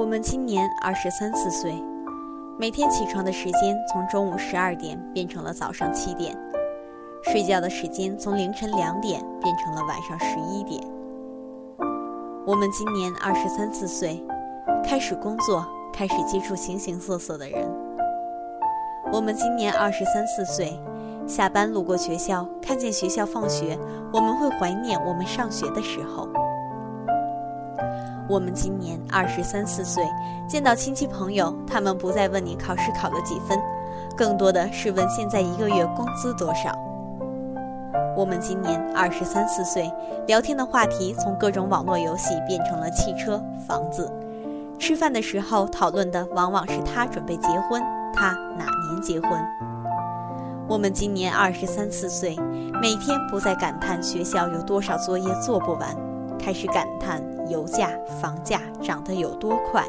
我们今年二十三四岁，每天起床的时间从中午十二点变成了早上七点，睡觉的时间从凌晨两点变成了晚上十一点。我们今年二十三四岁，开始工作，开始接触形形色色的人。我们今年二十三四岁，下班路过学校，看见学校放学，我们会怀念我们上学的时候。我们今年二十三四岁，见到亲戚朋友，他们不再问你考试考了几分，更多的是问现在一个月工资多少。我们今年二十三四岁，聊天的话题从各种网络游戏变成了汽车、房子。吃饭的时候讨论的往往是他准备结婚，他哪年结婚。我们今年二十三四岁，每天不再感叹学校有多少作业做不完。开始感叹油价、房价涨得有多快。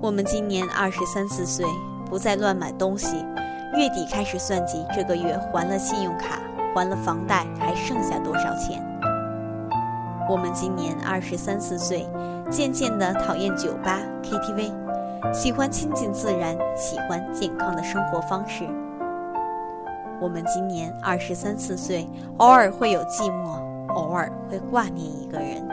我们今年二十三四岁，不再乱买东西，月底开始算计这个月还了信用卡、还了房贷还剩下多少钱。我们今年二十三四岁，渐渐的讨厌酒吧、KTV，喜欢亲近自然，喜欢健康的生活方式。我们今年二十三四岁，偶尔会有寂寞。偶尔会挂念一个人。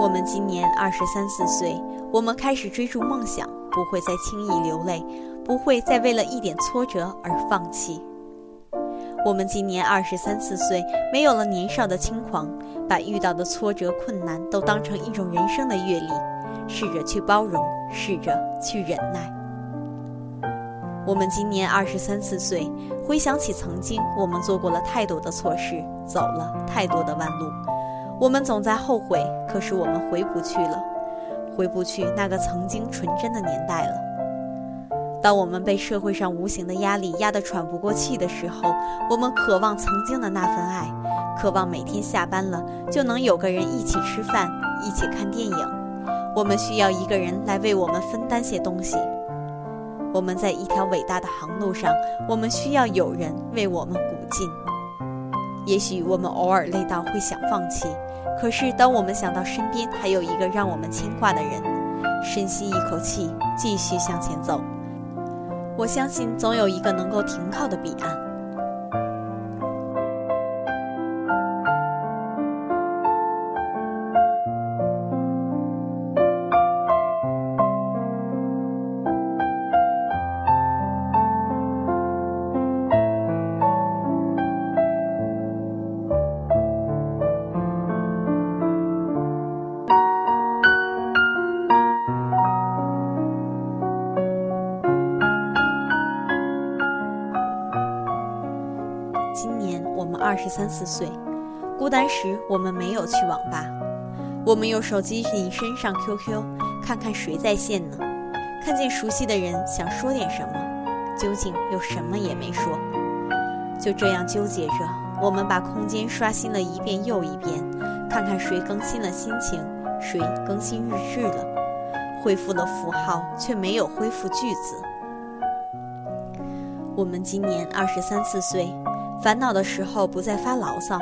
我们今年二十三四岁，我们开始追逐梦想，不会再轻易流泪，不会再为了一点挫折而放弃。我们今年二十三四岁，没有了年少的轻狂，把遇到的挫折困难都当成一种人生的阅历，试着去包容，试着去忍耐。我们今年二十三四岁，回想起曾经，我们做过了太多的错事，走了太多的弯路，我们总在后悔，可是我们回不去了，回不去那个曾经纯真的年代了。当我们被社会上无形的压力压得喘不过气的时候，我们渴望曾经的那份爱，渴望每天下班了就能有个人一起吃饭，一起看电影。我们需要一个人来为我们分担些东西。我们在一条伟大的航路上，我们需要有人为我们鼓劲。也许我们偶尔累到会想放弃，可是当我们想到身边还有一个让我们牵挂的人，深吸一口气，继续向前走。我相信，总有一个能够停靠的彼岸。十三四岁，孤单时我们没有去网吧，我们用手机隐身上 QQ，看看谁在线呢？看见熟悉的人想说点什么，究竟又什么也没说。就这样纠结着，我们把空间刷新了一遍又一遍，看看谁更新了心情，谁更新日志了，恢复了符号，却没有恢复句子。我们今年二十三四岁。烦恼的时候不再发牢骚，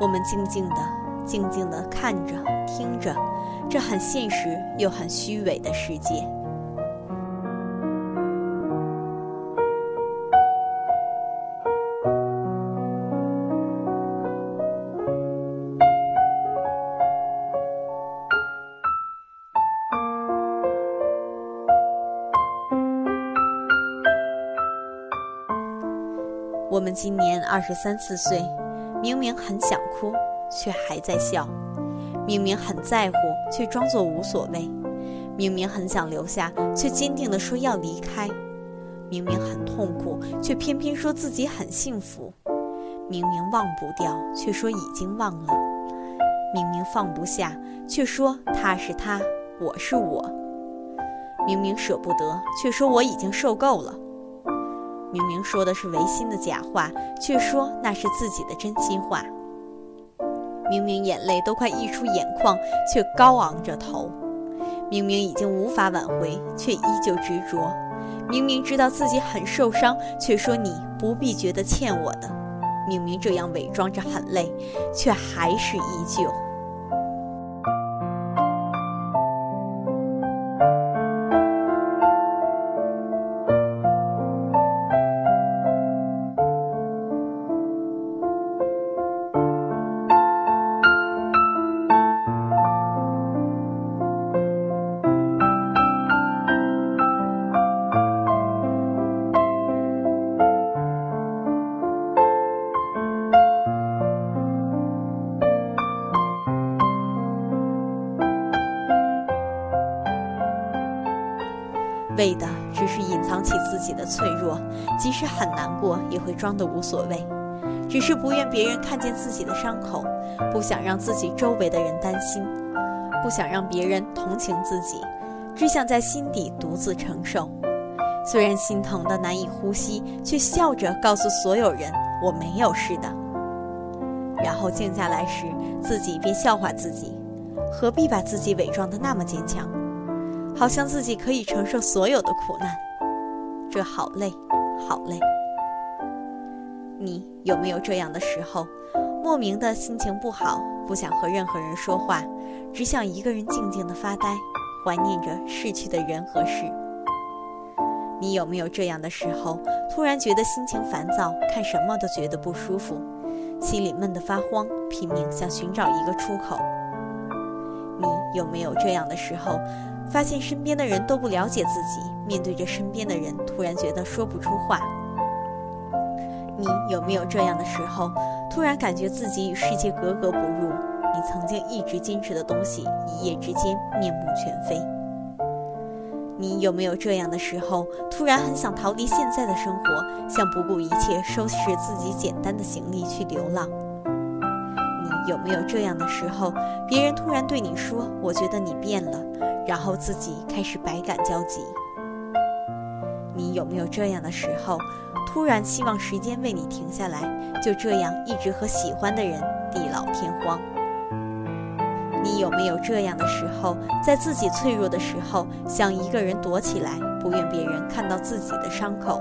我们静静的、静静的看着、听着，这很现实又很虚伪的世界。我们今年二十三四岁，明明很想哭，却还在笑；明明很在乎，却装作无所谓；明明很想留下，却坚定地说要离开；明明很痛苦，却偏偏说自己很幸福；明明忘不掉，却说已经忘了；明明放不下，却说他是他，我是我；明明舍不得，却说我已经受够了。明明说的是违心的假话，却说那是自己的真心话。明明眼泪都快溢出眼眶，却高昂着头；明明已经无法挽回，却依旧执着；明明知道自己很受伤，却说你不必觉得欠我的；明明这样伪装着很累，却还是依旧。为的只是隐藏起自己的脆弱，即使很难过，也会装得无所谓。只是不愿别人看见自己的伤口，不想让自己周围的人担心，不想让别人同情自己，只想在心底独自承受。虽然心疼的难以呼吸，却笑着告诉所有人：“我没有事的。”然后静下来时，自己便笑话自己：何必把自己伪装得那么坚强？好像自己可以承受所有的苦难，这好累，好累。你有没有这样的时候，莫名的心情不好，不想和任何人说话，只想一个人静静的发呆，怀念着逝去的人和事？你有没有这样的时候，突然觉得心情烦躁，看什么都觉得不舒服，心里闷得发慌，拼命想寻找一个出口？你有没有这样的时候？发现身边的人都不了解自己，面对着身边的人，突然觉得说不出话。你有没有这样的时候，突然感觉自己与世界格格不入？你曾经一直坚持的东西，一夜之间面目全非。你有没有这样的时候，突然很想逃离现在的生活，想不顾一切收拾自己简单的行李去流浪？你有没有这样的时候，别人突然对你说：“我觉得你变了。”然后自己开始百感交集。你有没有这样的时候，突然希望时间为你停下来，就这样一直和喜欢的人地老天荒？你有没有这样的时候，在自己脆弱的时候，想一个人躲起来，不愿别人看到自己的伤口？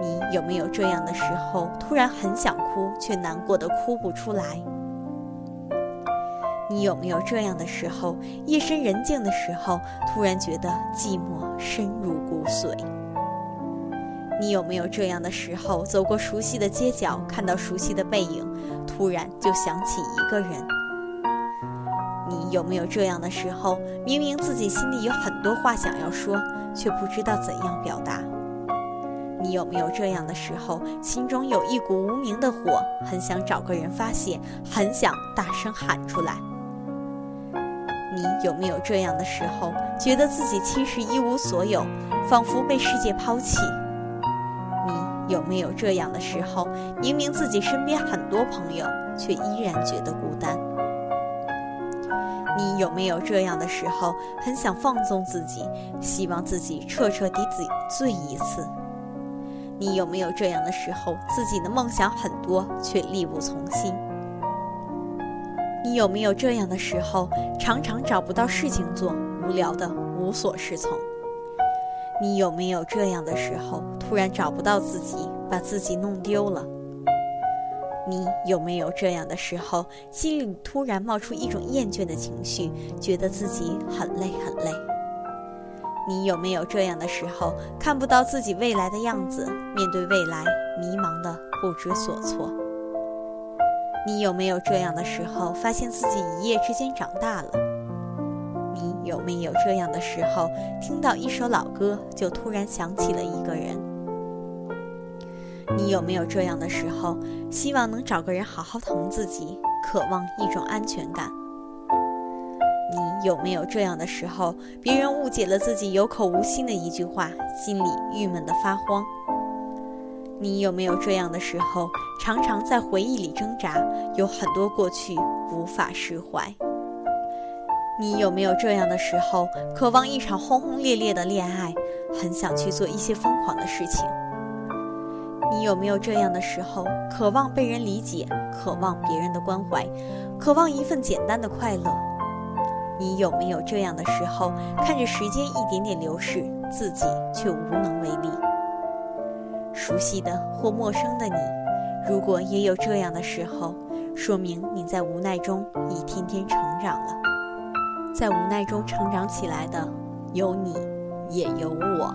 你有没有这样的时候，突然很想哭，却难过的哭不出来？你有没有这样的时候？夜深人静的时候，突然觉得寂寞深入骨髓。你有没有这样的时候？走过熟悉的街角，看到熟悉的背影，突然就想起一个人。你有没有这样的时候？明明自己心里有很多话想要说，却不知道怎样表达。你有没有这样的时候？心中有一股无名的火，很想找个人发泄，很想大声喊出来。你有没有这样的时候，觉得自己其实一无所有，仿佛被世界抛弃？你有没有这样的时候，明明自己身边很多朋友，却依然觉得孤单？你有没有这样的时候，很想放纵自己，希望自己彻彻底底醉一次？你有没有这样的时候，自己的梦想很多，却力不从心？你有没有这样的时候，常常找不到事情做，无聊的无所适从？你有没有这样的时候，突然找不到自己，把自己弄丢了？你有没有这样的时候，心里突然冒出一种厌倦的情绪，觉得自己很累很累？你有没有这样的时候，看不到自己未来的样子，面对未来迷茫的不知所措？你有没有这样的时候，发现自己一夜之间长大了？你有没有这样的时候，听到一首老歌就突然想起了一个人？你有没有这样的时候，希望能找个人好好疼自己，渴望一种安全感？你有没有这样的时候，别人误解了自己有口无心的一句话，心里郁闷的发慌？你有没有这样的时候，常常在回忆里挣扎，有很多过去无法释怀？你有没有这样的时候，渴望一场轰轰烈烈的恋爱，很想去做一些疯狂的事情？你有没有这样的时候，渴望被人理解，渴望别人的关怀，渴望一份简单的快乐？你有没有这样的时候，看着时间一点点流逝，自己却无能为力？熟悉的或陌生的你，如果也有这样的时候，说明你在无奈中已天天成长了。在无奈中成长起来的，有你，也有我。